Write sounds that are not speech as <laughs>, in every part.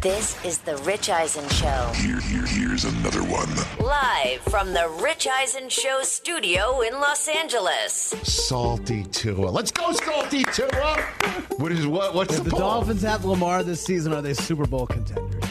This is the Rich Eisen Show. Here, here, here's another one. Live from the Rich Eisen Show studio in Los Angeles. Salty Tua. Let's go, Salty Tua. What is what? What's If the, the poll? Dolphins have Lamar this season, are they Super Bowl contenders?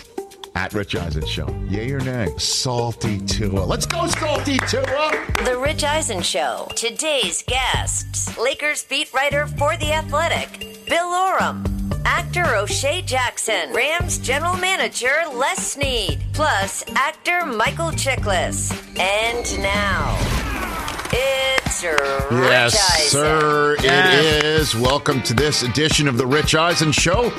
At Rich Eisen Show. Yay or nay? Salty Tua. Let's go, Salty Tua. The Rich Eisen Show. Today's guests Lakers beat writer for The Athletic, Bill Oram. Actor O'Shea Jackson, Rams general manager Les Snead, plus actor Michael Chiklis. And now, it's Rich Yes, Eisen. sir. It is. Welcome to this edition of the Rich Eisen Show.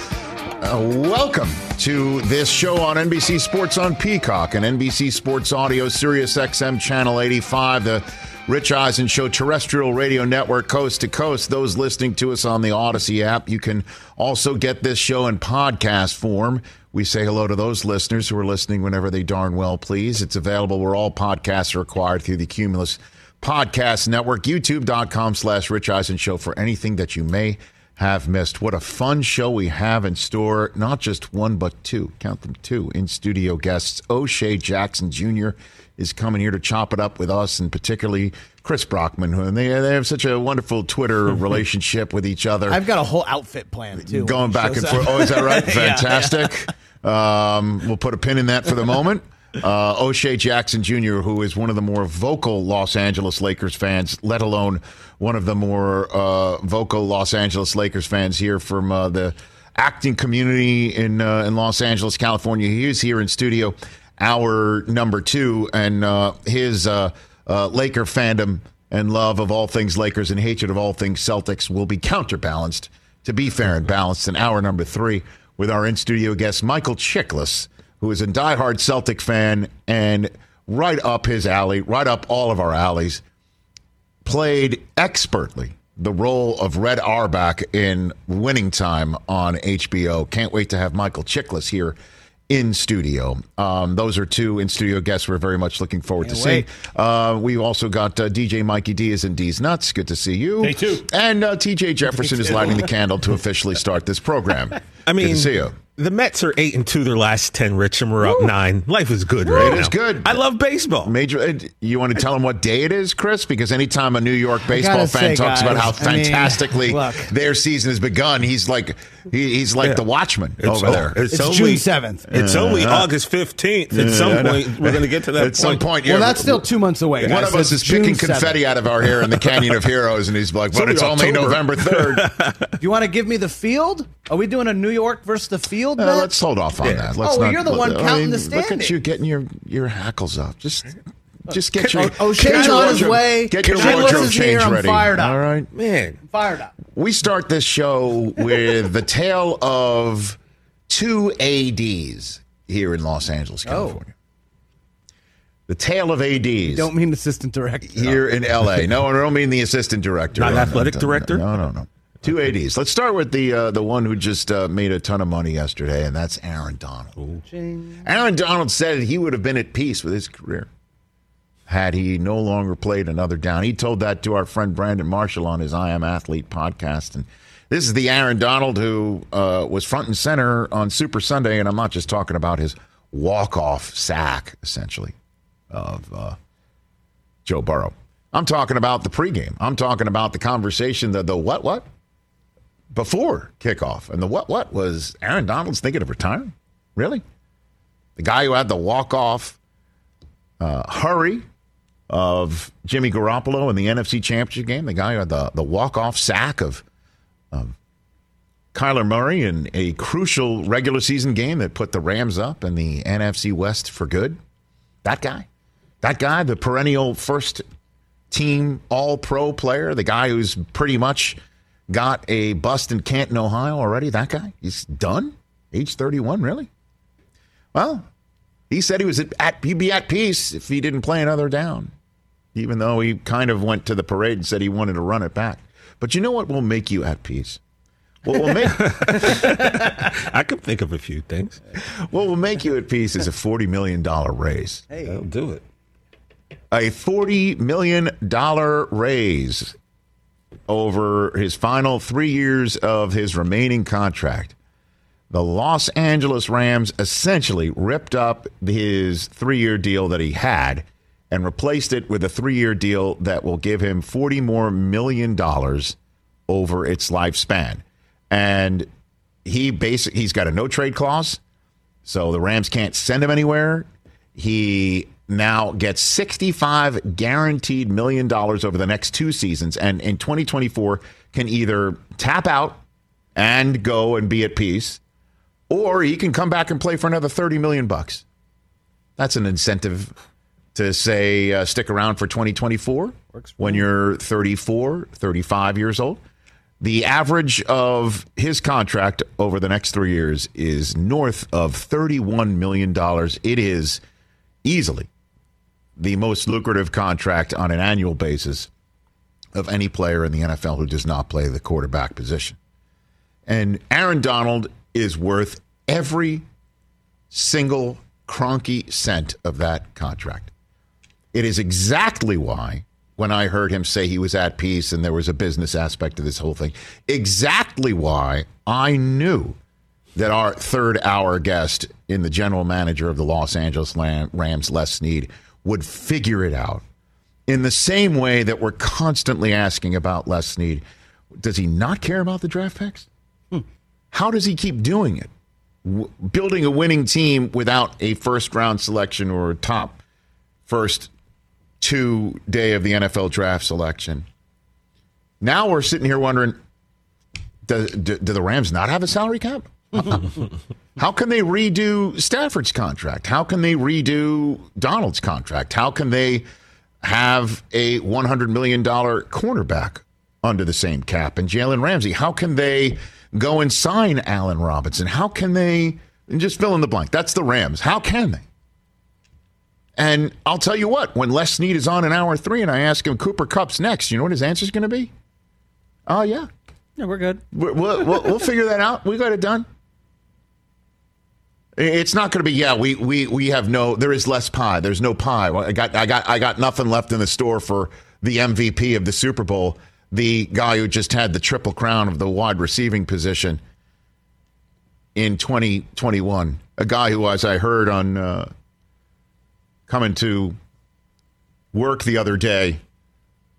Uh, welcome to this show on NBC Sports on Peacock and NBC Sports Audio, Sirius XM Channel 85, the Rich Eisen Show terrestrial radio network coast to coast. Those listening to us on the Odyssey app, you can also get this show in podcast form. We say hello to those listeners who are listening whenever they darn well please. It's available where all podcasts are acquired through the Cumulus Podcast Network, youtube.com slash Rich Eisen Show for anything that you may have missed. What a fun show we have in store. Not just one, but two. Count them two in studio guests. O'Shea Jackson Jr. is coming here to chop it up with us, and particularly Chris Brockman, who and they, they have such a wonderful Twitter <laughs> relationship with each other. I've got a whole outfit plan too. Going back and forth. Oh, is that right? <laughs> Yeah, Fantastic. Um, we'll put a pin in that for the moment. Uh, O'Shea Jackson Jr., who is one of the more vocal Los Angeles Lakers fans, let alone one of the more uh, vocal Los Angeles Lakers fans here from uh, the acting community in uh, in Los Angeles, California. He is here in studio, hour number two, and uh, his uh, uh, Laker fandom and love of all things Lakers and hatred of all things Celtics will be counterbalanced to be fair and balanced in hour number three with our in studio guest, Michael Chiklis, who is a diehard Celtic fan and right up his alley, right up all of our alleys, played expertly the role of Red Auerbach in Winning Time on HBO. Can't wait to have Michael Chiklis here in studio. Um, those are two in studio guests we're very much looking forward to seeing. Uh, we've also got uh, DJ Mikey D is in D's Nuts. Good to see you. Hey, too. And uh, TJ Jefferson is lighting the <laughs> candle to officially start this program. <laughs> I mean, good to see you. the Mets are eight and two their last ten. Rich, and we're up nine. Life is good right It now. is good. I love baseball. Major, uh, you want to tell them what day it is, Chris? Because anytime a New York baseball fan say, talks about how guys, I mean, fantastically look. their season has begun, he's like he, he's like Yeah. the Watchman It's, over o- there. It's only, June 7th. It's only August fifteenth. At some know. point, we're going to get to that. At some point, yeah, Well, that's still two months away. One guys. of us It's is picking June confetti out of our hair in the Canyon of Heroes, and he's like, "But only it's only October." November third. <laughs> Do you want to give me the field? Are we doing a New York versus the field? Uh, let's hold off on Yeah. that. Let's Oh, well, not, you're the one I counting the standings. Look at you getting your your hackles up. Just just get your O'Shea's get your on his way. Get your Chiklis wardrobe is here. change I'm ready. fired up. All right. man. Fired up. We start this show with the tale of two ADs here in Los Angeles, California. The tale of ADs Don't mean assistant director. here in LA. <laughs> No, I don't mean the assistant director. Not No, athletic no, director? No, no, no. Two ADs. Let's start with the uh, the one who just uh, made a ton of money yesterday, and that's Aaron Donald. Aaron Donald said he would have been at peace with his career had he no longer played another down. He told that to our friend Brandon Marshall on his I Am Athlete podcast. And this is the Aaron Donald who uh, was front and center on Super Sunday. And I'm not just talking about his walk off sack, essentially, of uh, Joe Burrow. I'm talking about the pregame. I'm talking about the conversation, the, the what, what? before kickoff. And the what what was Aaron Donald's thinking of retiring? Really? The guy who had the walk off uh, hurry of Jimmy Garoppolo in the NFC Championship game, the guy who had the, the walk off sack of um, Kyler Murray in a crucial regular season game that put the Rams up in the NFC West for good. That guy. That guy, the perennial first team all pro player, the guy who's pretty much got a bust in Canton, Ohio already. That guy, he's done. Age 31, really? Well, he said he was at, he'd be at peace if he didn't play another down, even though he kind of went to the parade and said he wanted to run it back. But you know what will make you at peace? What will make <laughs> I can think of a few things. what will make you at peace is a forty million dollar raise. Hey, I'll do it. A forty million dollar raise over his final three years of his remaining contract. The Los Angeles Rams essentially ripped up his three year deal that he had and replaced it with a three year deal that will give him 40 more million dollars over its lifespan. And he basic he's got a no trade clause, so the Rams can't send him anywhere. He now gets 65 guaranteed million dollars over the next two seasons and in 2024 can either tap out and go and be at peace or he can come back and play for another 30 million bucks. That's an incentive to say uh, stick around for 2024 when you're 34, 35 years old. The average of his contract over the next 3 years is north of 31 million dollars. It is easily the most lucrative contract on an annual basis of any player in the NFL who does not play the quarterback position. And Aaron Donald is worth every single Kroenke cent of that contract. It is exactly why, when I heard him say he was at peace and there was a business aspect to this whole thing, exactly why I knew that our third hour guest in the general manager of the Los Angeles Rams, Les Snead, would figure it out. In the same way that we're constantly asking about Les Snead, does he not care about the draft picks? Hmm. How does he keep doing it? W- building a winning team without a first round selection or a top first two day of the NFL draft selection. Now we're sitting here wondering do, do, do the Rams not have a salary cap? <laughs> How can they redo Stafford's contract? How can they redo Donald's contract? How can they have a $100 million cornerback under the same cap and Jalen Ramsey? How can they go and sign Allen Robinson? How can they and just fill in the blank? That's the Rams. How can they? And I'll tell you what, when Les Snead is on in hour three and I ask him Cooper Kupp's next, you know what his answer is going to be? Oh, yeah. Yeah, we're good. We'll, we'll, we'll figure that out. We got it done. It's not going to be. Yeah, we, we we have no. There is less pie. There's no pie. I got I got I got nothing left in the store for the MVP of the Super Bowl, the guy who just had the triple crown of the wide receiving position in 2021. A guy who, as I heard on uh, coming to work the other day,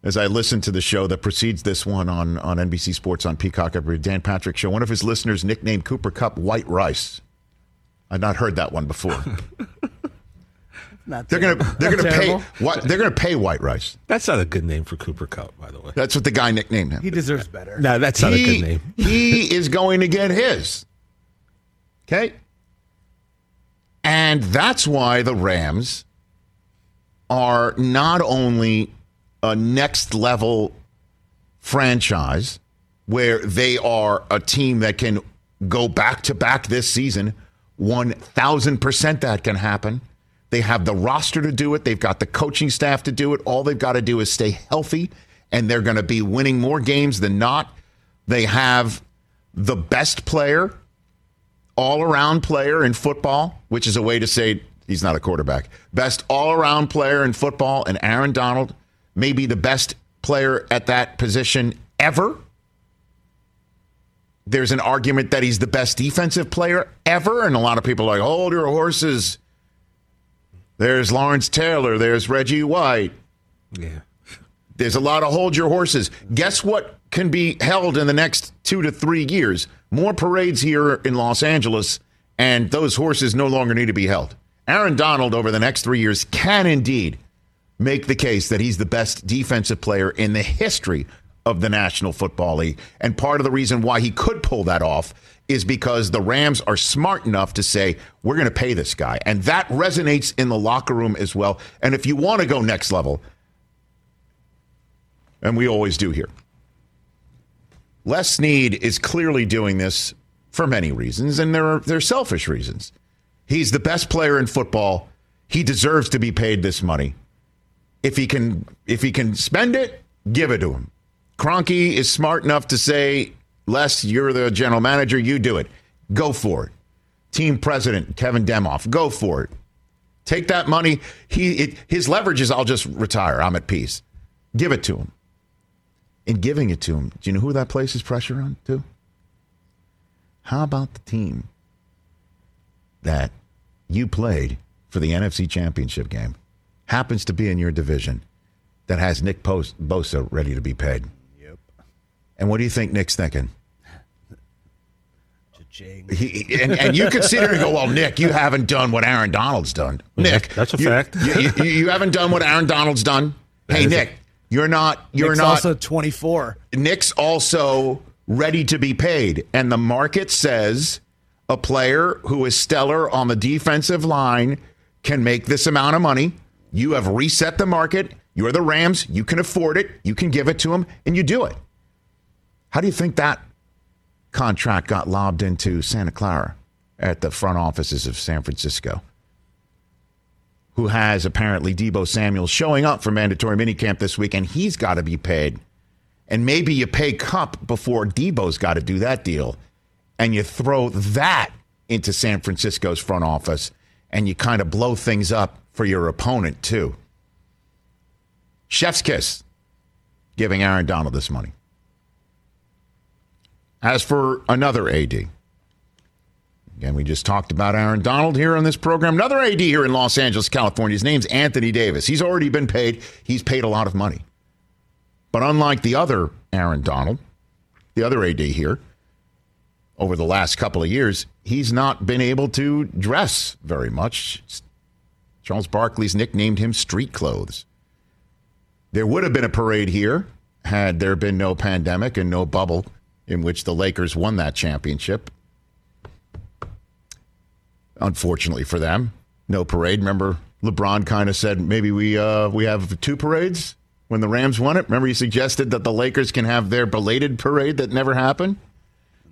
as I listened to the show that precedes this one on on NBC Sports on Peacock every Dan Patrick show, one of his listeners nicknamed Cooper Kupp White Rice. I'd not heard that one before. <laughs> They're gonna they're gonna pay what they're gonna pay White Rice. That's not a good name for Cooper Kupp, by the way. That's what the guy nicknamed him. He deserves better. No, that's not a good name. he is going to get his. Okay? And that's why the Rams are not only a next level franchise where they are a team that can go back to back this season, 1000% that can happen. They have the roster to do it. They've got the coaching staff to do it. All they've got to do is stay healthy, and they're going to be winning more games than not. They have the best player, all around player in football, which is a way to say he's not a quarterback. Best all around player in football, and Aaron Donald may be the best player at that position ever. There's an argument that he's the best defensive player ever, and a lot of people are like, hold your horses. There's Lawrence Taylor. There's Reggie White. Yeah. There's a lot of hold your horses. Guess what can be held in the next two to three years. More parades here in Los Angeles, and those horses no longer need to be held. Aaron Donald, over the next three years, can indeed make the case that he's the best defensive player in the history of the National Football League. And part of the reason why he could pull that off is because the Rams are smart enough to say, we're going to pay this guy. And that resonates in the locker room as well. And if you want to go next level, and we always do here, Les Snead is clearly doing this for many reasons, and there are, they're selfish reasons. He's the best player in football. He deserves to be paid this money. If he can if he can spend it, give it to him. Kroenke is smart enough to say, Les, you're the general manager, you do it. Go for it. Team president, Kevin Demoff, go for it. Take that money. He it, his leverage is I'll just retire. I'm at peace. Give it to him. In giving it to him, do you know who that places pressure on too? How about the team that you played for the NFC Championship game happens to be in your division that has Nick Post, Bosa ready to be paid? Yep. And what do you think Nick's thinking? <laughs> He, and, and you consider and go, well, Nick, you haven't done what Aaron Donald's done. Nick, That's a you- fact. You, you, you haven't done what Aaron Donald's done. Hey, Nick, you're not. You're Nick's not. also 24. Nick's also ready to be paid. And the market says a player who is stellar on the defensive line can make this amount of money. You have reset the market. You're the Rams. You can afford it. You can give it to him, and you do it. How do you think that contract got lobbed into Santa Clara at the front offices of San Francisco? Who has apparently Deebo Samuel showing up for mandatory minicamp this week, and he's got to be paid and maybe you pay Kupp before Deebo's got to do that deal, and you throw that into San Francisco's front office, and you kind of blow things up for your opponent too. Chef's kiss, giving Aaron Donald this money. As for another AD, again, we just talked about Aaron Donald here on this program. Another AD here in Los Angeles, California. His name's Anthony Davis. He's already been paid. He's paid a lot of money. But unlike the other Aaron Donald, the other AD here, over the last couple of years, he's not been able to dress very much. Charles Barkley's nicknamed him street clothes. There would have been a parade here had there been no pandemic and no bubble in which the Lakers won that championship. Unfortunately for them, no parade. Remember, LeBron kind of said maybe we uh, we have two parades when the Rams won it. Remember, he suggested that the Lakers can have their belated parade that never happened,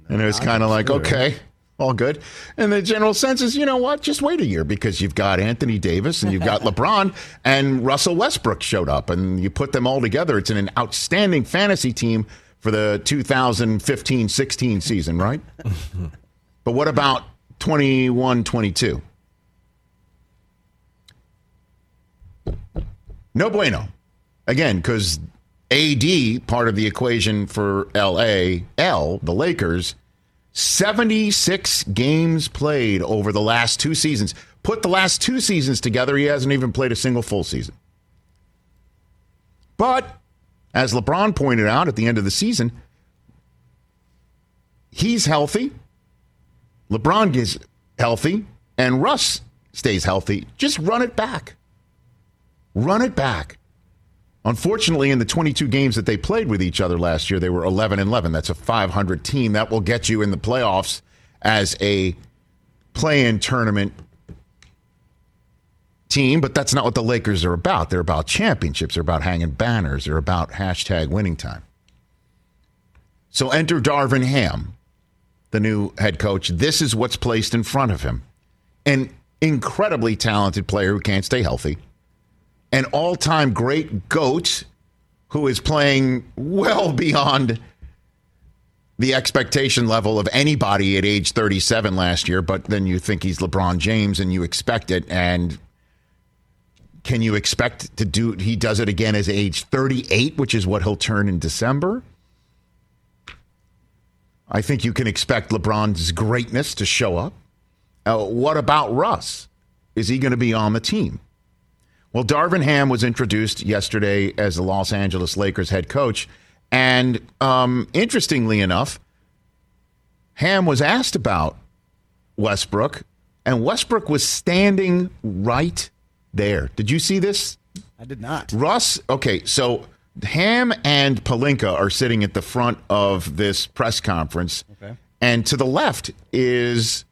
and it was kind of like okay. All good. And the general sense is, you know what? Just wait a year because you've got Anthony Davis and you've got <laughs> LeBron and Russell Westbrook showed up and you put them all together. It's an outstanding fantasy team for the 2015 16 season, right? <laughs> but what about 21 22? No bueno. Again, because AD, part of the equation for LA, L, the Lakers, 76 games played over the last two seasons. Put the last two seasons together, he hasn't even played a single full season. But as LeBron pointed out at the end of the season, he's healthy. LeBron gets healthy, and Russ stays healthy. Just run it back. Run it back. Unfortunately, in the 22 games that they played with each other last year, they were 11 and 11. That's a 500 team. That will get you in the playoffs as a play in tournament team, but that's not what the Lakers are about. They're about championships, they're about hanging banners, they're about hashtag winning time. So enter Darvin Ham, the new head coach. This is what's placed in front of him an incredibly talented player who can't stay healthy an all time great GOAT who is playing well beyond the expectation level of anybody at age 37 last year, but then you think he's LeBron James and you expect it. And can you expect to do, he does it again as age 38, which is what he'll turn in December? I think you can expect LeBron's greatness to show up. Uh, what about Russ? Is he going to be on the team? Well, Darvin Ham was introduced yesterday as the Los Angeles Lakers head coach, And um, interestingly enough, Ham was asked about Westbrook, and Westbrook was standing right there. Did you see this? I did not. Russ, okay, so Ham and Pelinka are sitting at the front of this press conference. Okay. And to the left is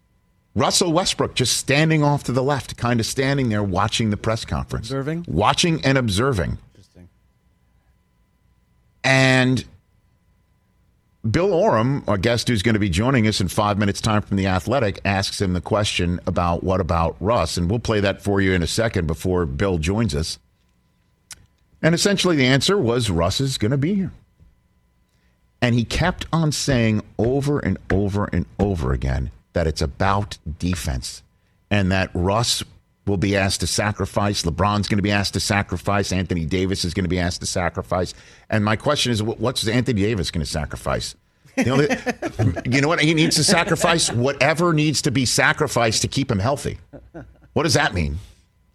Russell Westbrook just standing off to the left, kind of standing there watching the press conference. Observing? Watching and observing. Interesting. And Bill Oram, our guest who's going to be joining us in five minutes' time from The Athletic, asks him the question about what about Russ? And we'll play that for you in a second before Bill joins us. And essentially, the answer was Russ is going to be here. And he kept on saying over and over and over again that it's about defense and that Russ will be asked to sacrifice. LeBron's going to be asked to sacrifice. Anthony Davis is going to be asked to sacrifice. And my question is, what's Anthony Davis going to sacrifice? You <laughs> know, you know what? He needs to sacrifice whatever needs to be sacrificed to keep him healthy. What does that mean?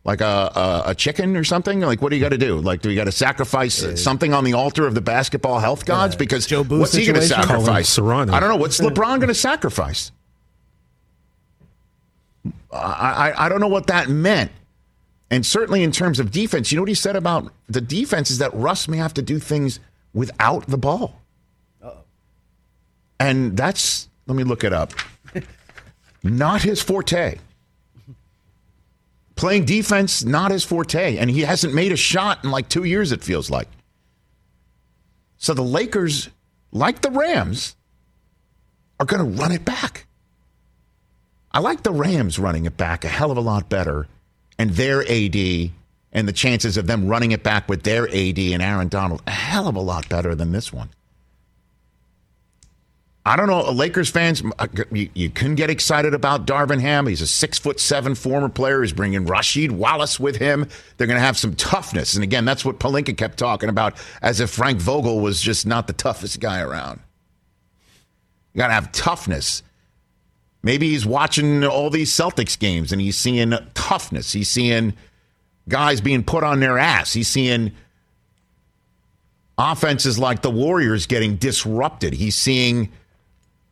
Like a, a, a chicken or something? Like, what do you got to do? Like, do you got to sacrifice uh, something on the altar of the basketball health gods? Because Joe Boo what's he going to sacrifice? Colin I don't know. What's LeBron going to sacrifice? I, I, don't know what that meant. And certainly in terms of defense, you know what he said about the defense is that Russ may have to do things without the ball. And that's, let me look it up, <laughs> not his forte. Playing defense, not his forte. And he hasn't made a shot in like two years, it feels like. So the Lakers, like the Rams, are going to run it back. I like the Rams running it back a hell of a lot better, and their AD and the chances of them running it back with their AD and Aaron Donald a hell of a lot better than this one. I don't know, Lakers fans, uh, you, you couldn't get excited about Darvin Ham. He's a six foot seven former player. He's bringing Rasheed Wallace with him. They're going to have some toughness, and again, that's what Pelinka kept talking about, as if Frank Vogel was just not the toughest guy around. You got to have toughness. Maybe he's watching all these Celtics games and he's seeing toughness. He's seeing guys being put on their ass. He's seeing offenses like the Warriors getting disrupted. He's seeing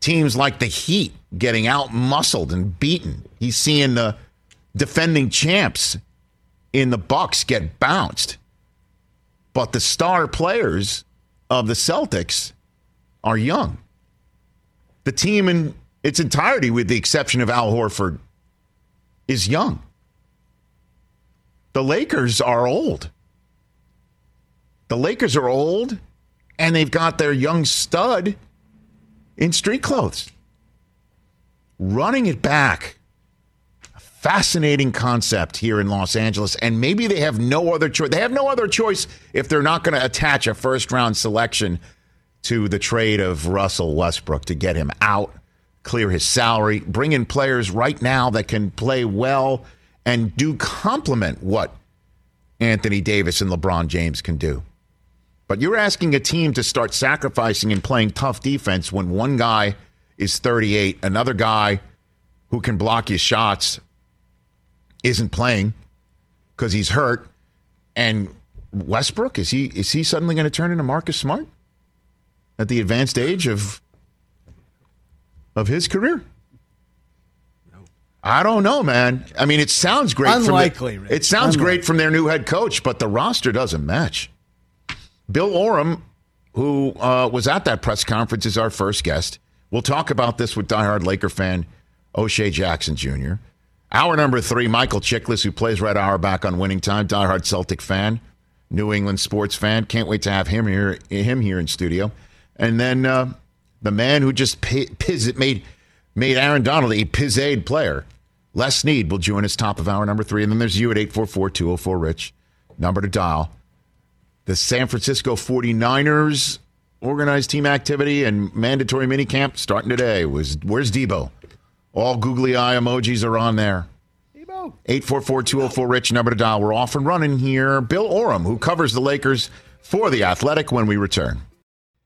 teams like the Heat getting out muscled and beaten. He's seeing the defending champs in the Bucks get bounced. But the star players of the Celtics are young. The team in its entirety, with the exception of Al Horford, is young. The Lakers are old. The Lakers are old, and they've got their young stud in street clothes. Running it back. A fascinating concept here in Los Angeles, and maybe they have no other choice. They have no other choice if they're not going to attach a first round selection to the trade of Russell Westbrook to get him out, clear his salary, bring in players right now that can play well and do complement what Anthony Davis and LeBron James can do. But you're asking a team to start sacrificing and playing tough defense when one guy is 38, another guy who can block your shots isn't playing because he's hurt, and Westbrook is he is he suddenly going to turn into Marcus Smart at the advanced age of of his career? I don't know, man. I mean, it sounds great. Unlikely, From the, it sounds Unlikely. great from their new head coach, but the roster doesn't match. Bill Oram, who uh, was at that press conference, is our first guest. We'll talk about this with diehard Laker fan O'Shea Jackson Jr. Hour number three, Michael Chiklis, who plays right Auerbach on Winning Time, diehard Celtic fan, New England sports fan. Can't wait to have him here, him here in studio. And then uh, the man who just pi- piz- made made Aaron Donald a pizzade player, Les Snead, will join us top of hour number three. And then there's you at 844-204 Rich, number to dial the San Francisco 49ers organized team activity and mandatory minicamp starting today. Was where's Deebo? All googly eye emojis are on there. Deebo. 844-204 Rich number to dial. We're off and running here. Bill Oram, who covers the Lakers for the Athletic when we return.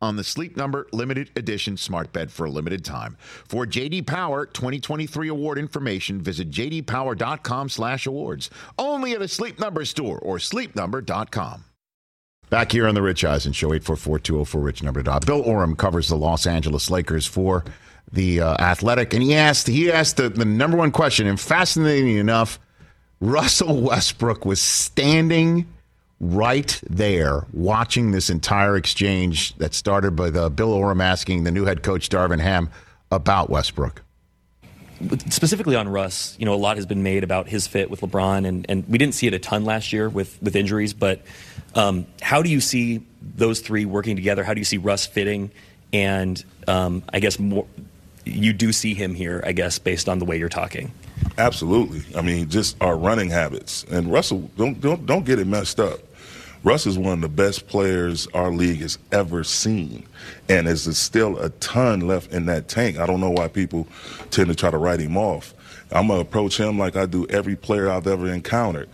on the Sleep Number limited edition smart bed for a limited time. For JD Power 2023 award information, visit jdpower.com/awards. Only at a Sleep Number store or sleepnumber.com. Back here on the Rich Eisen Show, 844-204 Rich number dot. Bill Oram covers the Los Angeles Lakers for the uh, Athletic, and he asked he asked the, the number one question, and fascinating enough, Russell Westbrook was standing right there watching this entire exchange that started by the Bill Oram asking the new head coach Darvin Ham about Westbrook. Specifically on Russ, you know, a lot has been made about his fit with LeBron, and, and we didn't see it a ton last year with, with injuries, but um, how do you see those three working together? How do you see Russ fitting? And um, I guess more, you do see him here, I guess, based on the way you're talking. Absolutely. I mean, just our running habits. And Russell, don't don't don't get it messed up. Russ is one of the best players our league has ever seen, and there's still a ton left in that tank. I don't know why people tend to try to write him off. I'm gonna approach him like I do every player I've ever encountered.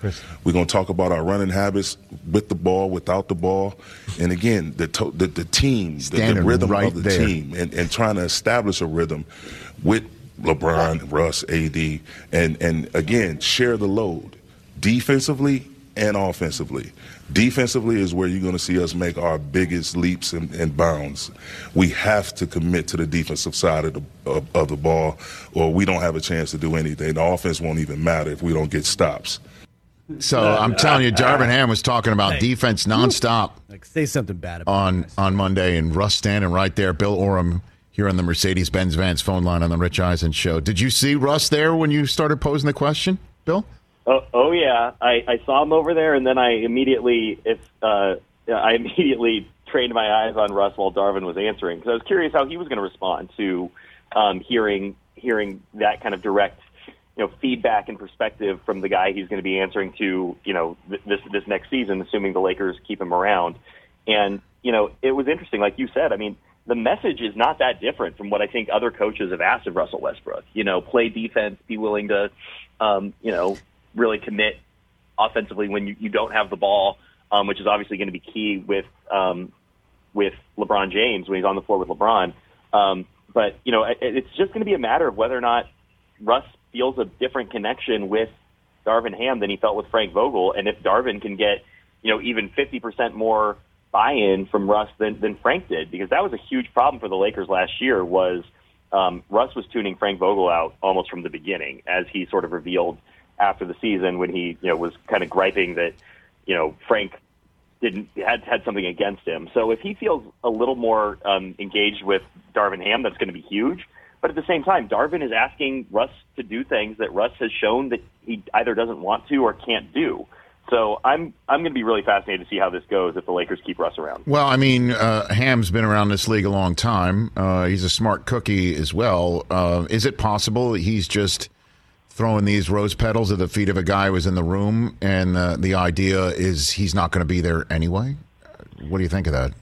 We're gonna talk about our running habits with the ball, without the ball, and again the to- the, the team, the, the rhythm right of the there. team, and, and trying to establish a rhythm with LeBron, Russ, AD, and and again share the load defensively and offensively. Defensively is where you're going to see us make our biggest leaps and, and bounds. We have to commit to the defensive side of the of, of the ball, or we don't have a chance to do anything. The offense won't even matter if we don't get stops. So I'm telling you, Darvin Ham was talking about defense nonstop Like, say something bad about on on Monday, and Russ standing right there. Bill Oram here on the Mercedes Benz Vans phone line on the Rich Eisen show. Did you see Russ there when you started posing the question, Bill? Oh, oh yeah, I, I saw him over there, and then I immediately, if uh, I <laughs> immediately trained my eyes on Russ while Darvin was answering because I was curious how he was going to respond to um, hearing hearing that kind of direct, you know, feedback and perspective from the guy he's going to be answering to, you know, th- this this next season, assuming the Lakers keep him around. And you know, it was interesting, like you said. I mean, the message is not that different from what I think other coaches have asked of Russell Westbrook. You know, play defense, be willing to, um, you know, really commit offensively when you, you don't have the ball, um, which is obviously going to be key with um, with LeBron James when he's on the floor with LeBron. Um, but you know, it, it's just going to be a matter of whether or not Russ feels a different connection with Darvin Ham than he felt with Frank Vogel, and if Darvin can get you know even 50% more buy-in from Russ than than Frank did, because that was a huge problem for the Lakers last year. Was um, Russ was tuning Frank Vogel out almost from the beginning, as he sort of revealed after the season when he you know was kind of griping that you know Frank didn't had had something against him. So if he feels a little more um, engaged with Darvin Ham, that's going to be huge. But at the same time, Darvin is asking Russ to do things that Russ has shown that he either doesn't want to or can't do. So I'm I'm going to be really fascinated to see how this goes if the Lakers keep Russ around. Well, I mean, uh, Ham's been around this league a long time. Uh, he's a smart cookie as well. Uh, is it possible that he's just throwing these rose petals at the feet of a guy who was in the room, and uh, the idea is he's not going to be there anyway? What do you think of that?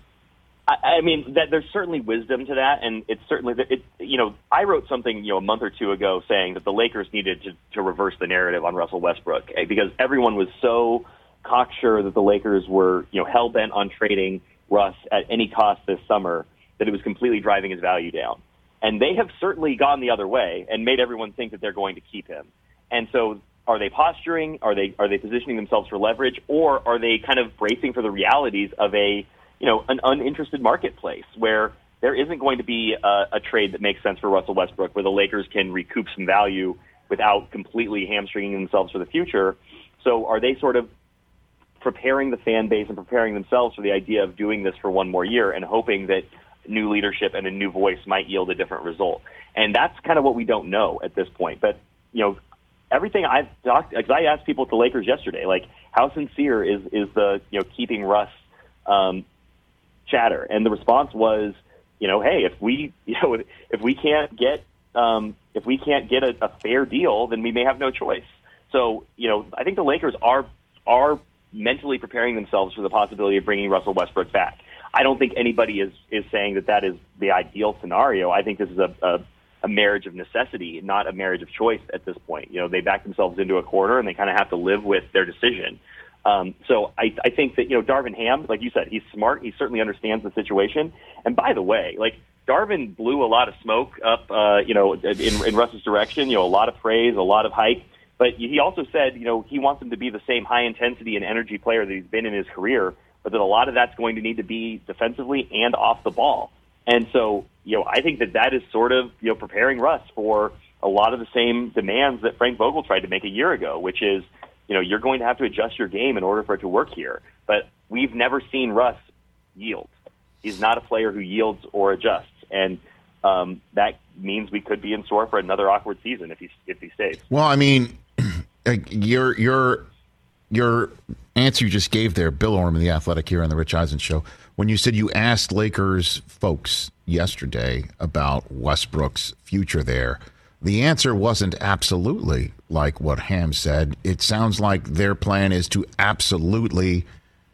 I, mean, that there's certainly wisdom to that, and it's certainly it. You know, I wrote something you know a month or two ago saying that the Lakers needed to, to reverse the narrative on Russell Westbrook eh, because everyone was so cocksure that the Lakers were you know hell bent on trading Russ at any cost this summer that it was completely driving his value down. And they have certainly gone the other way and made everyone think that they're going to keep him. And so are they posturing? Are they are they positioning themselves for leverage, or are they kind of bracing for the realities of a you know an uninterested marketplace where there isn't going to be a, a trade that makes sense for Russell Westbrook, where the Lakers can recoup some value without completely hamstringing themselves for the future? So are they sort of preparing the fan base and preparing themselves for the idea of doing this for one more year and hoping that new leadership and a new voice might yield a different result. And that's kind of what we don't know at this point. But, you know, everything I've talked, because I asked people at the Lakers yesterday, like, how sincere is, is the, you know, keeping Russ um, chatter? And the response was, you know, hey, if we, <laughs> you know, if we can't get, um, if we can't get a, a fair deal, then we may have no choice. So, you know, I think the Lakers are, are mentally preparing themselves for the possibility of bringing Russell Westbrook back. I don't think anybody is is saying that that is the ideal scenario. I think this is a, a a marriage of necessity, not a marriage of choice at this point. You know, they back themselves into a corner and they kind of have to live with their decision. Um, so I, I think that, you know, Darvin Ham, like you said, he's smart. He certainly understands the situation. And by the way, like Darvin blew a lot of smoke up, uh, you know, in, in Russ's direction, you know, a lot of praise, a lot of hype. But he also said, you know, he wants him to be the same high intensity and energy player that he's been in his career but that a lot of that's going to need to be defensively and off the ball. And so, you know, I think that that is sort of, you know, preparing Russ for a lot of the same demands that Frank Vogel tried to make a year ago, which is, you know, you're going to have to adjust your game in order for it to work here. But we've never seen Russ yield. He's not a player who yields or adjusts. And um, that means we could be in store for another awkward season if he if he stays. Well, I mean, <clears throat> you're you're your answer you just gave there, Bill Oram of the Athletic here on the Rich Eisen show, when you said you asked Lakers folks yesterday about Westbrook's future there, the answer wasn't absolutely like what Ham said. It sounds like their plan is to absolutely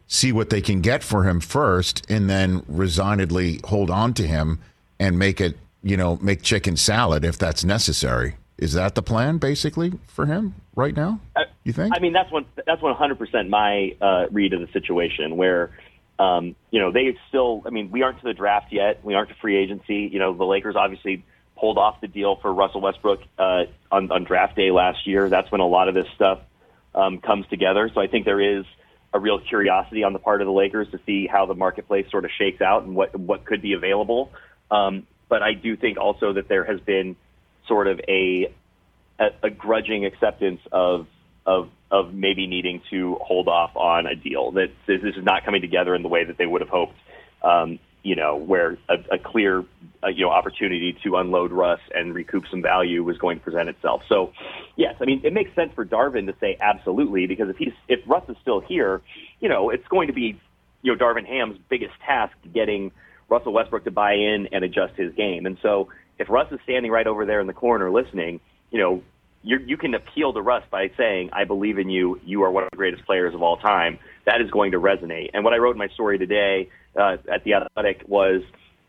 see what they can get for him first and then resignedly hold on to him and make it, you know, make chicken salad if that's necessary. Is that the plan basically for him right now? Uh, you think? I mean, that's one. That's one hundred percent my uh, read of the situation. Where, um, you know, they still. I mean, we aren't to the draft yet. We aren't to free agency. You know, the Lakers obviously pulled off the deal for Russell Westbrook uh, on, on draft day last year. That's when a lot of this stuff um, comes together. So I think there is a real curiosity on the part of the Lakers to see how the marketplace sort of shakes out and what what could be available. Um, but I do think also that there has been sort of a, a, a grudging acceptance of of of maybe needing to hold off on a deal that this is not coming together in the way that they would have hoped. Um, you know, where a, a clear uh, you know opportunity to unload Russ and recoup some value was going to present itself. So, yes, I mean it makes sense for Darvin to say absolutely because if he's if Russ is still here, you know, it's going to be you know Darvin Ham's biggest task getting Russell Westbrook to buy in and adjust his game. And so if Russ is standing right over there in the corner listening, you know, you you can appeal to Russ by saying, "I believe in you. You are one of the greatest players of all time." That is going to resonate. And what I wrote in my story today uh, at the Athletic was,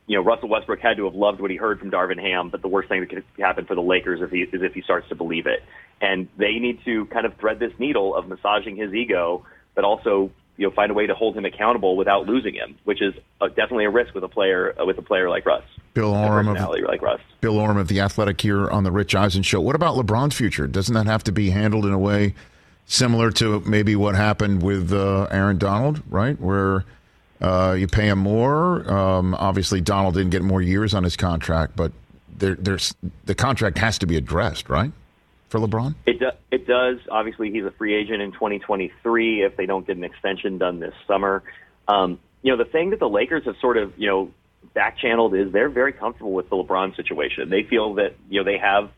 you know, Russell Westbrook had to have loved what he heard from Darvin Ham, but the worst thing that could happen for the Lakers if he, is if he starts to believe it. And they need to kind of thread this needle of massaging his ego, but also you know find a way to hold him accountable without losing him, which is uh, definitely a risk with a player uh, with a player like Russ. Bill Oram of like Russ. Bill Oram of the Athletic here on the Rich Eisen show. What about LeBron's future? Doesn't that have to be handled in a way similar to maybe what happened with uh, Aaron Donald, right? Where uh, you pay him more. Um, obviously, Donald didn't get more years on his contract, but there, there's the contract has to be addressed, right? For LeBron? It do, it does. Obviously, he's a free agent in 2023 if they don't get an extension done this summer. Um, you know, the thing that the Lakers have sort of you know back channeled is they're very comfortable with the LeBron situation. They feel that you know they have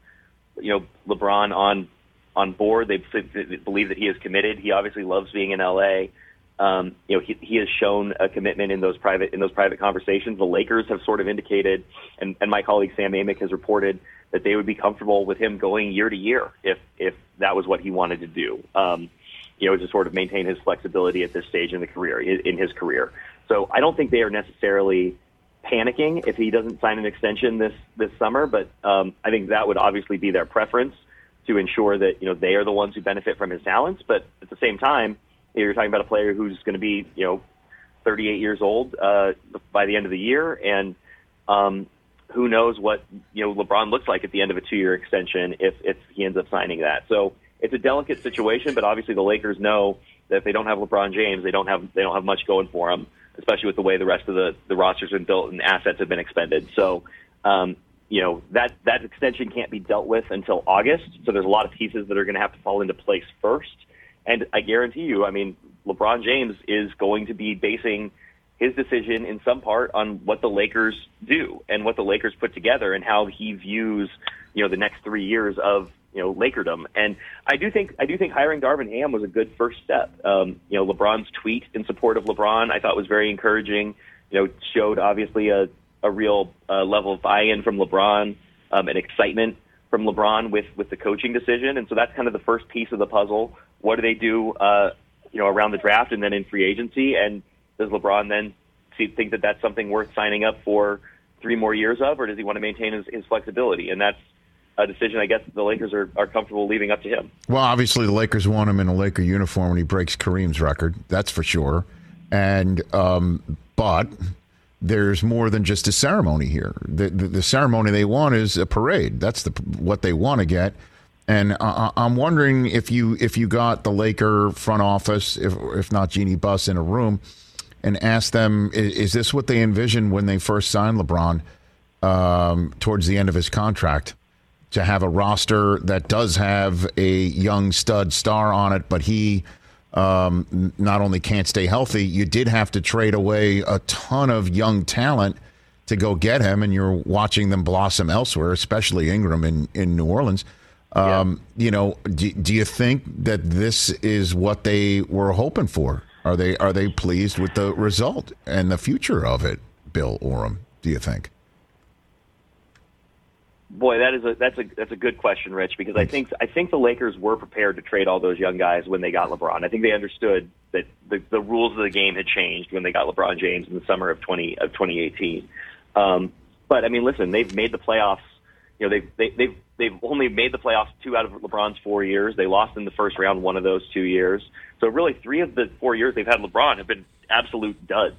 you know LeBron on on board. They, they believe that he is committed. He obviously loves being in LA. Um, you know, he, he has shown a commitment in those private in those private conversations. The Lakers have sort of indicated, and, and my colleague Sam Amick has reported that they would be comfortable with him going year to year if if that was what he wanted to do. Um, you know, to sort of maintain his flexibility at this stage in the career in his career. So I don't think they are necessarily panicking if he doesn't sign an extension this this summer, but um, I think that would obviously be their preference to ensure that you know they are the ones who benefit from his talents. But at the same time, you're talking about a player who's going to be you know 38 years old uh, by the end of the year, and um, who knows what you know LeBron looks like at the end of a two-year extension if if he ends up signing that. So it's a delicate situation, but obviously the Lakers know that if they don't have LeBron James, they don't have they don't have much going for them especially with the way the rest of the, the roster's been built and assets have been expended. So, um, you know, that, that extension can't be dealt with until August. So there's a lot of pieces that are going to have to fall into place first. And I guarantee you, I mean, LeBron James is going to be basing his decision in some part on what the Lakers do and what the Lakers put together and how he views, you know, the next three years of you know Lakerdom. And I do think I do think hiring Darvin Ham was a good first step. Um, you know, LeBron's tweet in support of LeBron I thought was very encouraging. You know, showed obviously a a real uh, level of buy-in from LeBron um, and excitement from LeBron with with the coaching decision. And so that's kind of the first piece of the puzzle. What do they do? Uh, you know, around the draft and then in free agency, and does LeBron then see, think that that's something worth signing up for three more years of, or does he want to maintain his, his flexibility? And that's a decision I guess the Lakers are, are comfortable leaving up to him. Well, obviously the Lakers want him in a Laker uniform when he breaks Kareem's record. That's for sure. And um, but there's more than just a ceremony here. The, the, the ceremony they want is a parade. That's the what they want to get. And uh, I'm wondering if you if you got the Laker front office, if if not Jeanie Buss, in a room, and asked them, is, is this what they envisioned when they first signed LeBron um, towards the end of his contract? to have a roster that does have a young stud star on it, but he um, not only can't stay healthy, you did have to trade away a ton of young talent to go get him, and you're watching them blossom elsewhere, especially Ingram in, in New Orleans. Um, yeah. You know, do, do you think that this is what they were hoping for? Are they are they pleased with the result and the future of it, Bill Oram? Do you think? Boy, that is a that's a that's a good question, Rich, because I think I think the Lakers were prepared to trade all those young guys when they got LeBron. I think they understood that the the rules of the game had changed when they got LeBron James in the summer of twenty of twenty eighteen. Um, but I mean, listen, they've made the playoffs. You know, they've they, they've they've only made the playoffs two out of LeBron's four years. They lost in the first round one of those two years. So really, three of the four years they've had LeBron have been absolute duds.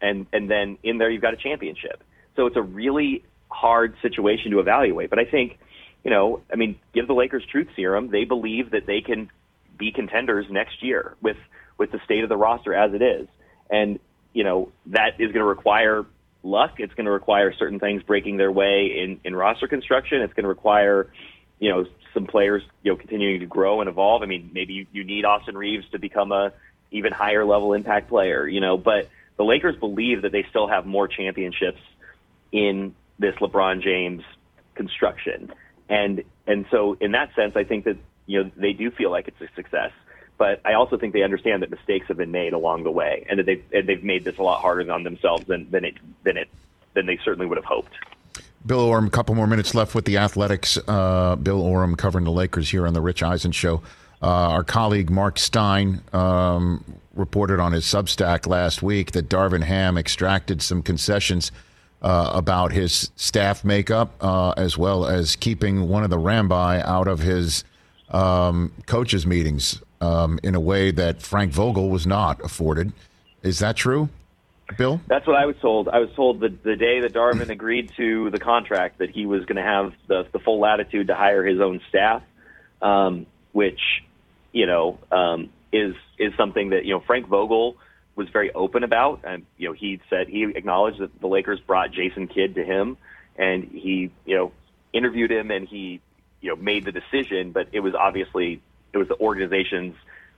And and then in there you've got a championship. So it's a really hard situation to evaluate. But I think, you know, I mean, give the Lakers truth serum. They believe that they can be contenders next year with with the state of the roster as it is, and you know that is going to require luck. It's going to require certain things breaking their way in in roster construction. It's going to require, you know, some players you know continuing to grow and evolve. I mean, maybe you, you need Austin Reaves to become a even higher level impact player, you know, but the Lakers believe that they still have more championships in this LeBron James construction. And and so in that sense, I think that you know they do feel like it's a success. But I also think they understand that mistakes have been made along the way, and that they've and they've made this a lot harder on themselves than than it than it than they certainly would have hoped. Bill Oram, a couple more minutes left with the Athletics. Uh, Bill Oram covering the Lakers here on the Rich Eisen Show. Uh, our colleague Mark Stein um, reported on his Substack last week that Darvin Ham extracted some concessions uh, about his staff makeup, uh, as well as keeping one of the Rambi out of his um, coaches' meetings um, in a way that Frank Vogel was not afforded. Is that true, Bill? That's what I was told. I was told that the day that Darvin <laughs> agreed to the contract that he was going to have the, the full latitude to hire his own staff, um, which you know um, is is something that you know Frank Vogel was very open about. And you know, he said he acknowledged that the Lakers brought Jason Kidd to him, and he you know interviewed him, and he you know made the decision. But it was obviously it was the organization's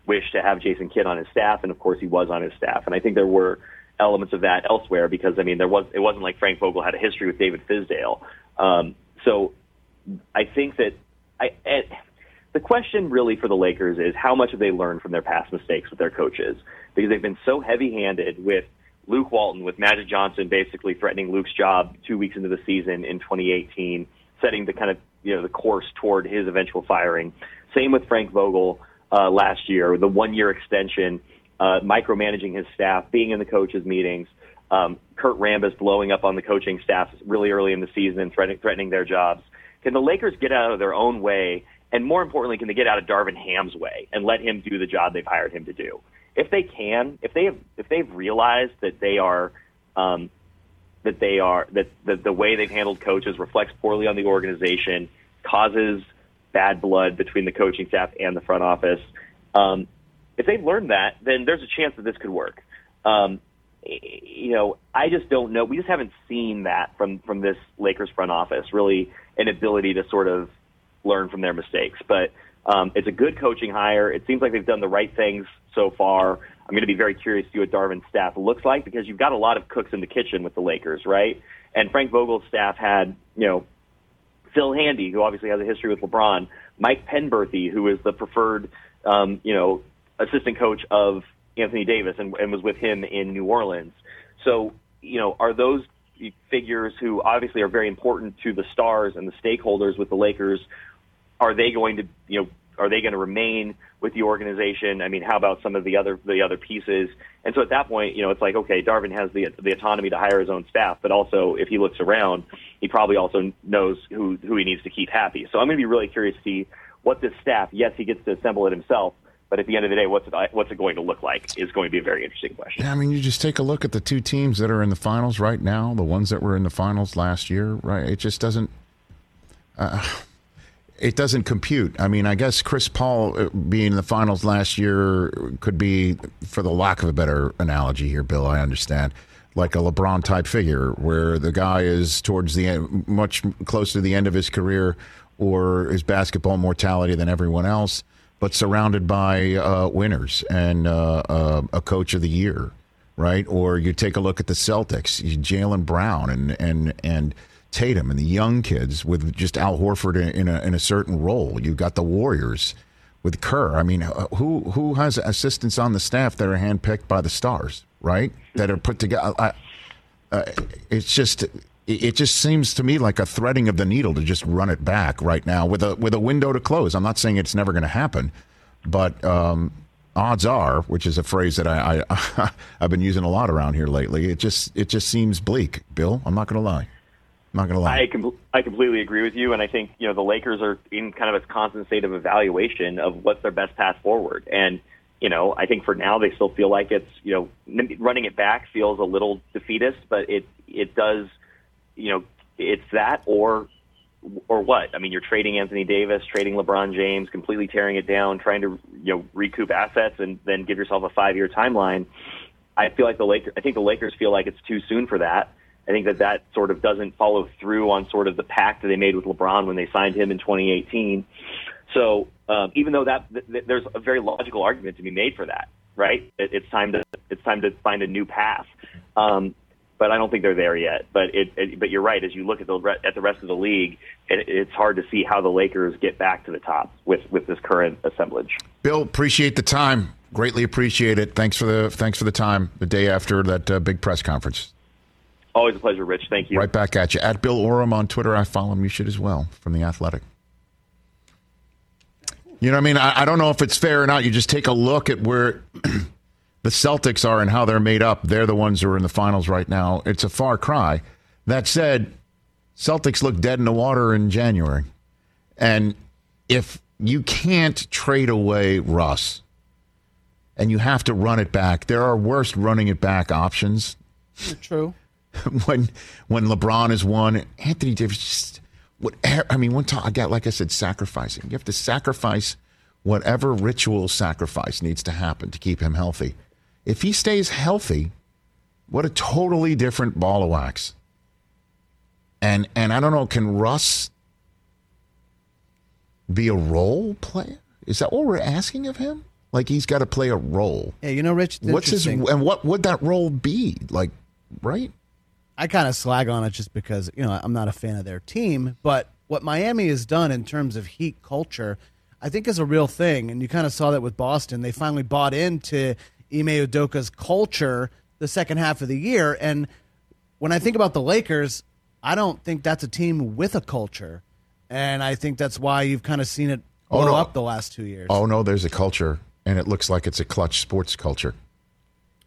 wish to have Jason Kidd on his staff, and of course he was on his staff. And I think there were elements of that elsewhere because I mean there was it wasn't like Frank Vogel had a history with David Fizdale. Um, so I think that I. the question really for the Lakers is how much have they learned from their past mistakes with their coaches? Because they've been so heavy-handed with Luke Walton, with Magic Johnson basically threatening Luke's job two weeks into the season in 2018, setting the kind of you know the course toward his eventual firing. Same with Frank Vogel uh, last year, the one-year extension, uh, micromanaging his staff, being in the coaches' meetings. Um, Kurt Rambis blowing up on the coaching staff really early in the season and threatening, threatening their jobs. Can the Lakers get out of their own way and more importantly, can they get out of Darvin Ham's way and let him do the job they've hired him to do? If they can, if they have, if they've realized that they are, um, that they are that, that the way they've handled coaches reflects poorly on the organization, causes bad blood between the coaching staff and the front office. Um, if they've learned that, then there's a chance that this could work. Um, you know, I just don't know. We just haven't seen that from from this Lakers front office. Really, an ability to sort of learn from their mistakes. But um, it's a good coaching hire. It seems like they've done the right things so far. I'm going to be very curious to see what Darvin's staff looks like because you've got a lot of cooks in the kitchen with the Lakers, right? And Frank Vogel's staff had, you know, Phil Handy, who obviously has a history with LeBron, Mike Penberthy, who is the preferred, um, you know, assistant coach of Anthony Davis and, and was with him in New Orleans. So, you know, are those figures who obviously are very important to the stars and the stakeholders with the Lakers are they going to, you know, are they going to remain with the organization? I mean, how about some of the other the other pieces? And so at that point, you know, it's like okay, Darvin has the the autonomy to hire his own staff, but also if he looks around, he probably also knows who who he needs to keep happy. So I'm going to be really curious to see what this staff. Yes, he gets to assemble it himself, but at the end of the day, what's it, what's it going to look like is going to be a very interesting question. Yeah, I mean, you just take a look at the two teams that are in the finals right now, the ones that were in the finals last year. Right, it just doesn't. Uh, it doesn't compute. I mean, I guess Chris Paul uh, being in the finals last year could be, for the lack of a better analogy here, Bill. I understand, like a LeBron type figure, where the guy is towards the end, much closer to the end of his career or his basketball mortality than everyone else, but surrounded by uh, winners and uh, uh, a coach of the year, right? Or you take a look at the Celtics, Jaylen Brown and and and Tatum and the young kids with just Al Horford in a, in a certain role. You've got the Warriors with Kerr. I mean, uh, who who has assistants on the staff that are handpicked by the stars, right? That are put together. I, uh, it's just it just seems to me like a threading of the needle to just run it back right now with a with a window to close. I'm not saying it's never going to happen, but um, odds are, which is a phrase that I, I <laughs> I've been using a lot around here lately. It just it just seems bleak, Bill. I'm not going to lie. Not to lie. I, com- I completely agree with you, and I think you know the Lakers are in kind of a constant state of evaluation of what's their best path forward. And you know, I think for now they still feel like it's you know running it back feels a little defeatist, but it it does you know it's that or or what? I mean, you're trading Anthony Davis, trading LeBron James, completely tearing it down, trying to you know recoup assets and then give yourself a five year timeline. I feel like the Lakers. I think the Lakers feel like it's too soon for that I think that that sort of doesn't follow through on sort of the pact that they made with LeBron when they signed him in 2018. So um, even though that th- there's a very logical argument to be made for that, right? It, it's time to it's time to find a new path. Um, but I don't think they're there yet. But it, it but you're right. As you look at the re- at the rest of the league, it, it's hard to see how the Lakers get back to the top with with this current assemblage. Bill, appreciate the time. Greatly appreciate it. Thanks for the thanks for the time. The day after that uh, big press conference. Always a pleasure, Rich. Thank you. Right back at you. At Bill Oram on Twitter. I follow him. You should as well from The Athletic. You know what I mean? I, I don't know if it's fair or not. You just take a look at where <clears throat> the Celtics are and how they're made up. They're the ones who are in the finals right now. It's a far cry. That said, Celtics look dead in the water in January. And if you can't trade away Russ and you have to run it back, there are worse running it back options. True. <laughs> when when LeBron is one, Anthony Davis just what er, I mean, one time I got like I said, sacrificing. You have to sacrifice whatever ritual sacrifice needs to happen to keep him healthy. If he stays healthy, what a totally different ball of wax. And and I don't know, can Russ be a role player? Is that what we're asking of him? Like he's got to play a role. Yeah, you know, Rich. What's his and what would that role be? Like, right? I kind of slag on it just because you know I'm not a fan of their team, but what Miami has done in terms of Heat culture, I think is a real thing, and you kind of saw that with Boston. They finally bought into Ime Udoka's culture the second half of the year, and when I think about the Lakers, I don't think that's a team with a culture, and I think that's why you've kind of seen it oh, blow Oh, no. up the last two years. Oh no, there's a culture, and it looks like it's a Klutch Sports culture.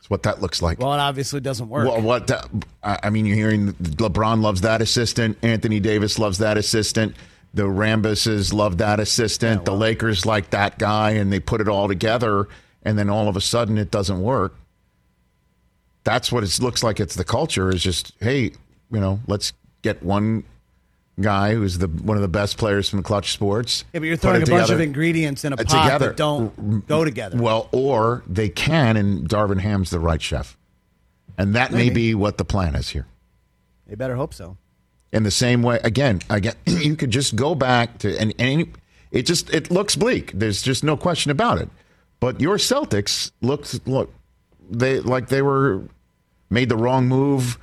It's what that looks like. Well, it obviously doesn't work. Well, what the, I I mean, you're hearing LeBron loves that assistant. Anthony Davis loves that assistant. The Rambises love that assistant. The Lakers like that guy, and they put it all together, and then all of a sudden it doesn't work. That's what it looks like. It's the culture. Is just hey, you know, let's get one guy who's the one of the best players from Klutch Sports. yeah, but you're throwing a it bunch of ingredients in a Uh, pot together. that don't go together. Well, or they can, and Darvin Ham's the right chef, and that may be what the plan is here. They better hope so. In the same way, again, again, <clears throat> you could just go back to and and it just it looks bleak. There's just no question about it. But your Celtics looked look they like they were made the wrong move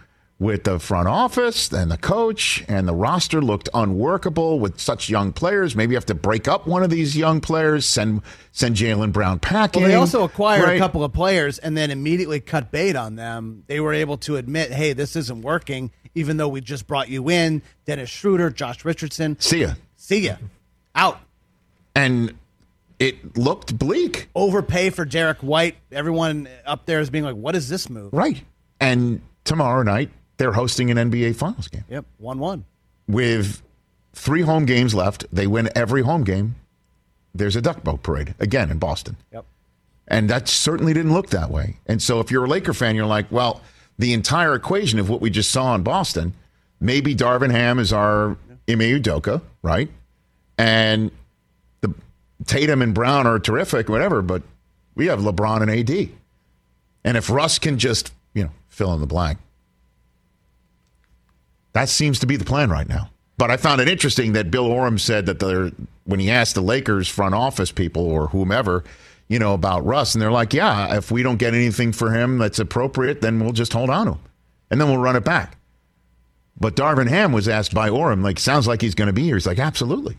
with the front office and the coach and the roster looked unworkable with such young players. Maybe you have to break up one of these young players, send send Jaylen Brown packing. Well, they also acquired right? a couple of players and then immediately cut bait on them. They were able to admit, hey, this isn't working, even though we just brought you in. Dennis Schroeder, Josh Richardson. See ya. See ya. Out. And it looked bleak. Overpay for Derrick White. Everyone up there is being like, what is this move? Right. And tomorrow night, they're hosting an NBA Finals game. Yep. 1 1. With three home games left, they win every home game. There's a duck boat parade again in Boston. Yep. And that certainly didn't look that way. And so if you're a Laker fan, you're like, well, the entire equation of what we just saw in Boston, maybe Darvin Ham is our Ime Udoka, right? And the Tatum and Brown are terrific, whatever, but we have LeBron and AD. And if Russ can just, you know, fill in the blank, that seems to be the plan right now. But I found it interesting that Bill Oram said that they're, when he asked the Lakers front office people or whomever, you know, about Russ, and they're like, yeah, if we don't get anything for him that's appropriate, then we'll just hold on to him. And then we'll run it back. But Darvin Ham was asked by Oram, like, sounds like he's going to be here. He's like, absolutely.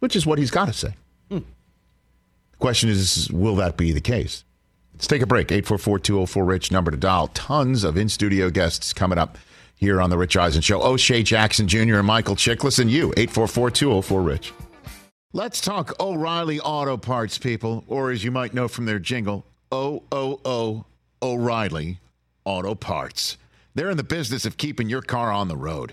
Which is what he's got to say. Hmm. The question is, will that be the case? Let's take a break. 844-204-RICH, number to dial. Tons of in-studio guests coming up here on the Rich Eisen Show. O'Shea Jackson Jr. and Michael Chiklis and you, 844-204-RICH. Let's talk O'Reilly Auto Parts, people, or as you might know from their jingle, O-O-O O'Reilly Auto Parts. They're in the business of keeping your car on the road.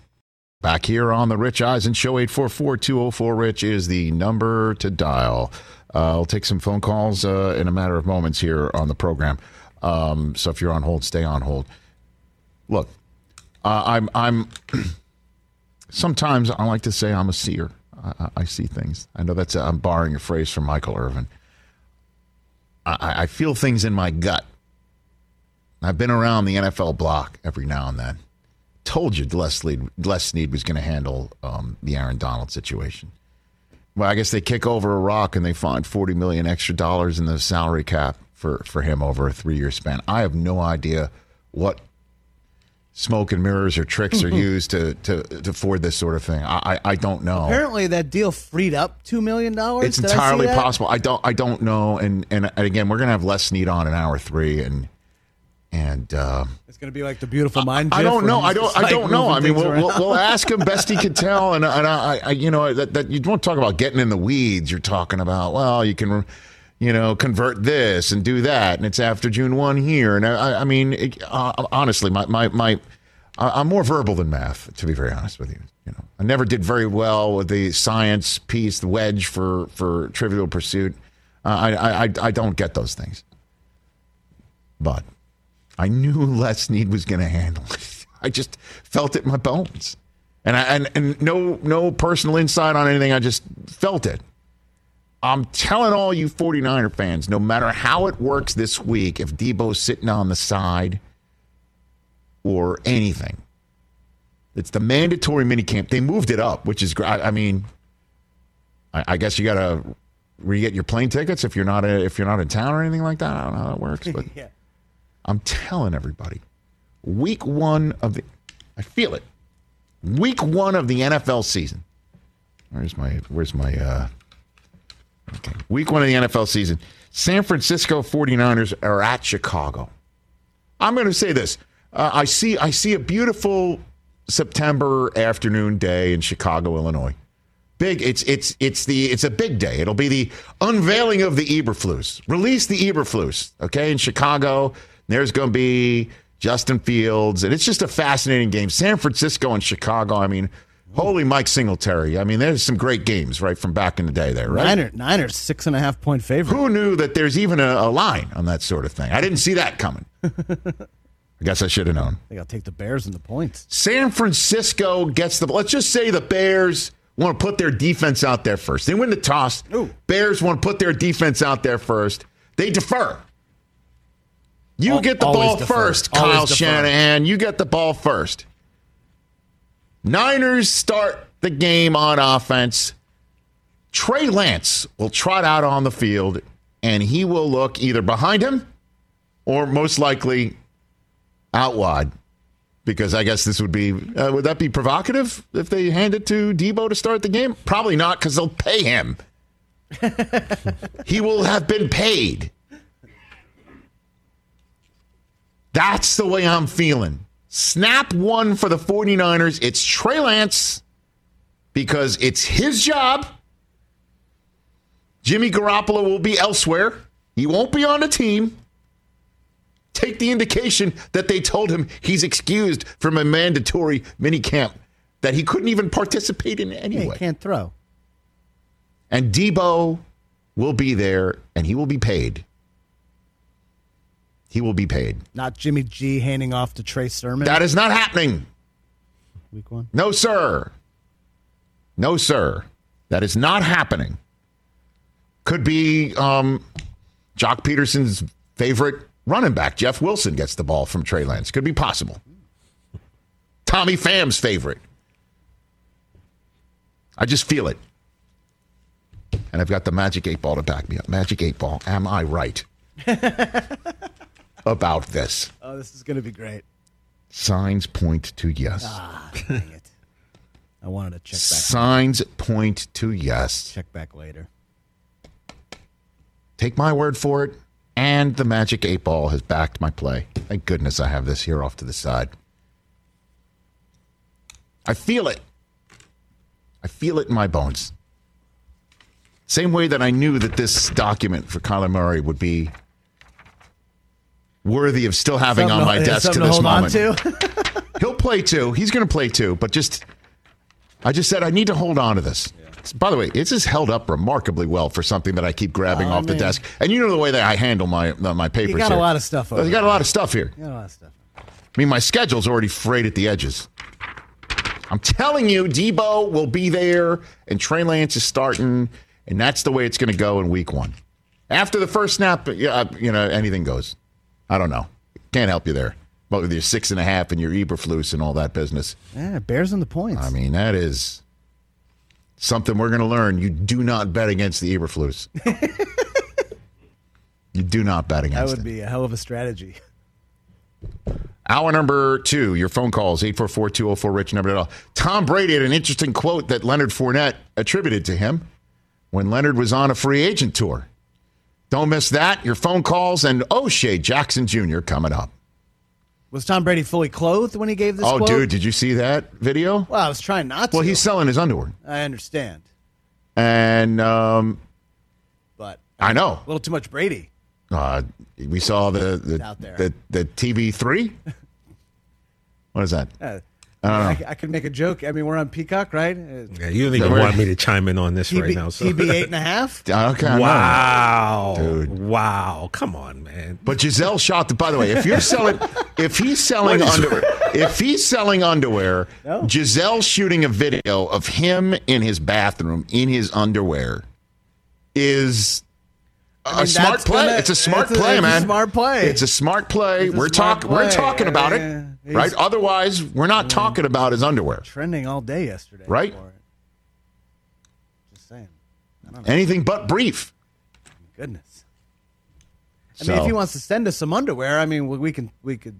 Back here on the Rich Eisen Show, 844 204 Rich is the number to dial. Uh, I'll take some phone calls uh, in a matter of moments here on the program. Um, so if you're on hold, stay on hold. Look, uh, I'm I'm. <clears throat> sometimes I like to say I'm a seer. I, I- I see things. I know that's I'm borrowing a phrase from Michael Irvin. I, I feel things in my gut. I've been around the NFL block every now and then. Told you Les Snead, Les Snead was going to handle um, the Aaron Donald situation. Well, I guess they kick over a rock and they find forty million extra dollars in the salary cap for for him over a three year span. I have no idea what smoke and mirrors or tricks are <laughs> used to to to afford this sort of thing. I I, I don't know. Apparently, that deal freed up two million dollars. It's entirely possible. I don't. I don't know. And, and and again, we're gonna have Les Snead on in hour three, and and uh, It's going to be like the beautiful mind. I GIF don't know. I don't. I don't know. I mean, we'll, we'll, we'll ask him best he can tell. And and I, I you know that that you won't talk about getting in the weeds. You're talking about well, you can. You know, convert this and do that, and it's after June one here. And I, I mean, it, uh, honestly, my my my, I- I'm more verbal than math, to be very honest with you. You know, I never did very well with the science piece, the wedge for for Trivial Pursuit. Uh, I, I I I don't get those things, but I knew Les Snead was going to handle it. <laughs> I just felt it in my bones, and I and, and no no personal insight on anything. I just felt it. I'm telling all you 49er fans, no matter how it works this week, if Deebo's sitting on the side or anything, it's the mandatory minicamp. They moved it up, which is great. I mean, I, I guess you got to re-get your plane tickets if you're not a, if you're not in town or anything like that. I don't know how that works, but <laughs> Yeah. I'm telling everybody, week one of the, I feel it, week one of the NFL season. Where's my where's my uh, okay week one of the NFL season. San Francisco 49ers are at Chicago. I'm going to say this. Uh, I see I see a beautiful September afternoon day in Chicago, Illinois. Big it's it's it's the it's a big day. It'll be the unveiling of the Eberflus. Release the Eberflus, okay, in Chicago. There's going to be Justin Fields and it's just a fascinating game. San Francisco and Chicago, I mean, holy Mike Singletary. I mean, there's some great games right from back in the day there, right? Niner, Niners six and a half point favorite. Who knew that there's even a, a line on that sort of thing? I didn't see that coming. <laughs> I guess I should have known. I think I'll take the Bears and the points. San Francisco gets the. Let's just say the Bears want to put their defense out there first. They win the toss. Bears want to put their defense out there first. They defer. You Al- get the ball defer. first, Always Kyle defer. Shanahan. You get the ball first. Niners start the game on offense. Trey Lance will trot out on the field, and he will look either behind him or most likely out wide. Because I guess this would be uh, would that be provocative if they hand it to Deebo to start the game? Probably not, because they'll pay him. <laughs> he will have been paid. That's the way I'm feeling. Snap one for the 49ers. It's Trey Lance because it's his job. Jimmy Garoppolo will be elsewhere. He won't be on the team. Take the indication that they told him he's excused from a mandatory minicamp that he couldn't even participate in Yeah, anyway. he can't throw. And Deebo will be there and he will be paid. He will be paid. Not Jimmy G handing off to Trey Sermon. That is not happening. week one. No, sir. No, sir. That is not happening. Could be um, Jock Peterson's favorite running back, Jeff Wilson, gets the ball from Trey Lance. Could be possible. Tommy Pham's favorite. I just feel it. And I've got the magic eight ball to back me up. Magic eight ball. Am I right <laughs> about this? Oh, this is going to be great. Signs point to yes. Ah, dang it. I wanted to check back. Signs point to yes. Check back later. Take my word for it. And the magic eight ball has backed my play. Thank goodness I have this here off to the side. I feel it. I feel it in my bones. Same way that I knew that this document for Kyler Murray would be worthy of still having Something on my to- desk to this on moment. to. <laughs> <laughs> He'll play too. He's going to play too, but just I just said I need to hold on to this. By the way, this has held up remarkably well for something that I keep grabbing Oh, off the desk. And you know the way that I handle my uh, my papers. You got a lot of stuff over You got a lot of stuff here. You got a lot of stuff. I mean, my schedule's already frayed at the edges. I'm telling you, Deebo will be there, and Trey Lance is starting, and that's the way it's going to go in Week One. After the first snap, you know, anything goes. I don't know. Can't help you there. But with your six and a half and your Eberflus and all that business, Yeah, Bears on the points. I mean, that is something we're going to learn. You do not bet against the Eberflus. <laughs> you do not bet against. that would it. be a hell of a strategy. Hour number two, your phone calls, 844-204-RICH, number to dial. Tom Brady had an interesting quote that Leonard Fournette attributed to him when Leonard was on a free agent tour. Don't miss that. Your phone calls and O'Shea Jackson Jr. coming up. Was Tom Brady fully clothed when he gave this oh, quote? dude, did you see that video? Well, I was trying not to. Well, he's selling his underwear. I understand, And um, but I know. a little too much Brady. Uh, we saw the the, there. the, the TV three. <laughs> What is that? Uh, I don't know. I, I could make a joke. I mean, we're on Peacock, right? Yeah, you don't even We're- want me to chime in on this right TB, now. So. TB eight and a half. <laughs> Okay, I. Wow, Dude. Wow, come on, man. But Gisele shot the. By the way, if you're selling, <laughs> if he's selling underwear, if he's selling underwear, No. Gisele shooting a video of him in his bathroom in his underwear is a mean, smart play. gonna- it's a smart it's a- play, a man. smart play. It's a smart play. A we're talking. We're talking about it. He's- right? Otherwise, we're not mm-hmm. talking about his underwear. Trending all day yesterday. Right? Just saying. Anything but brief. Goodness. I mean, if he wants to send us some underwear, I mean, we can we could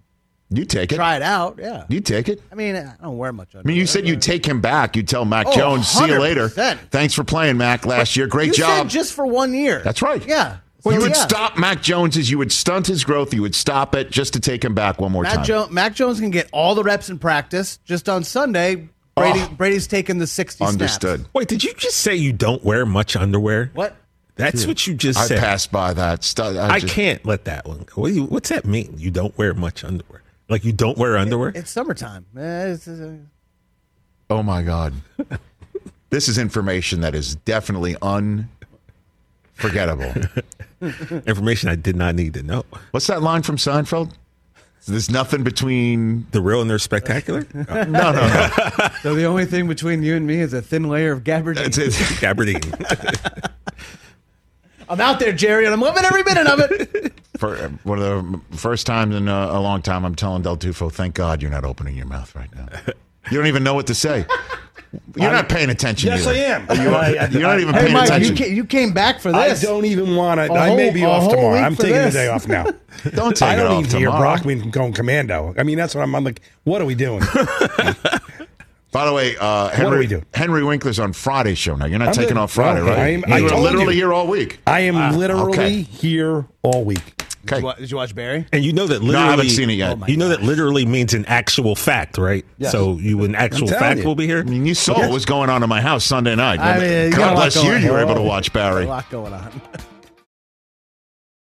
You take it. try it out. Yeah. You take it. I mean, I don't wear much underwear. I mean, you said you'd take him back. You'd tell Mac Oh, Jones, see you later. 100%. Thanks for playing, Mac, last year. Great you job. Said just for one year. That's right. Yeah. Well, you would yeah. stop Mac Jones as you would stunt his growth. You would stop it just to take him back one more Mac, time. jo- Mac Jones can get all the reps in practice. Just on Sunday, Brady, Oh. Brady's taking the 60 Understood. snaps. Wait, did you just say you don't wear much underwear? What? That's what you just I said. I passed by that. Stu- I, I can't let that one go. What you, what's that mean? You don't wear much underwear? Like you don't wear underwear? It's summertime. Eh, it's, uh, Oh my God. <laughs> this is information that is definitely unforgettable. <laughs> Information I did not need to know. What's that line from Seinfeld? There's nothing between. The real and they're spectacular? <laughs> No, no, no. so the only thing between you and me is a thin layer of gabardine. It's, it's, Gabardine. I'm out there, Jerry, and I'm loving every minute of it. For uh, one of the first times in a, a long time, I'm telling Del Tufo, thank God you're not opening your mouth right now. You don't even know what to say. You're not paying attention. Yes, either. I am. You are, I- I- you're not even hey, paying Mike, attention. you, ca- you came back for this. I don't even want to. I may be off tomorrow. I'm taking this. the day off now. <laughs> Don't take I don't off need to hear. Brockman going commando. I mean, that's what I'm, I'm like. What are we doing? <laughs> By the way, uh, Henry, do we do? Henry Winkler's on Friday's show now. You're not I'm taking good. off Friday, Okay. right? I am- you I literally you. here all week. I am literally okay. here all week. Did, you, wa- did you watch Barry? And you know that literally. No, I haven't seen it yet. Oh, my you know that literally means an actual fact, right? Yes. So you an actual telling fact you. will be here. I mean, you saw what was going on in my house Sunday night. I mean, you got a God lot bless you. going You were on. able to watch Barry. A lot going on. <laughs>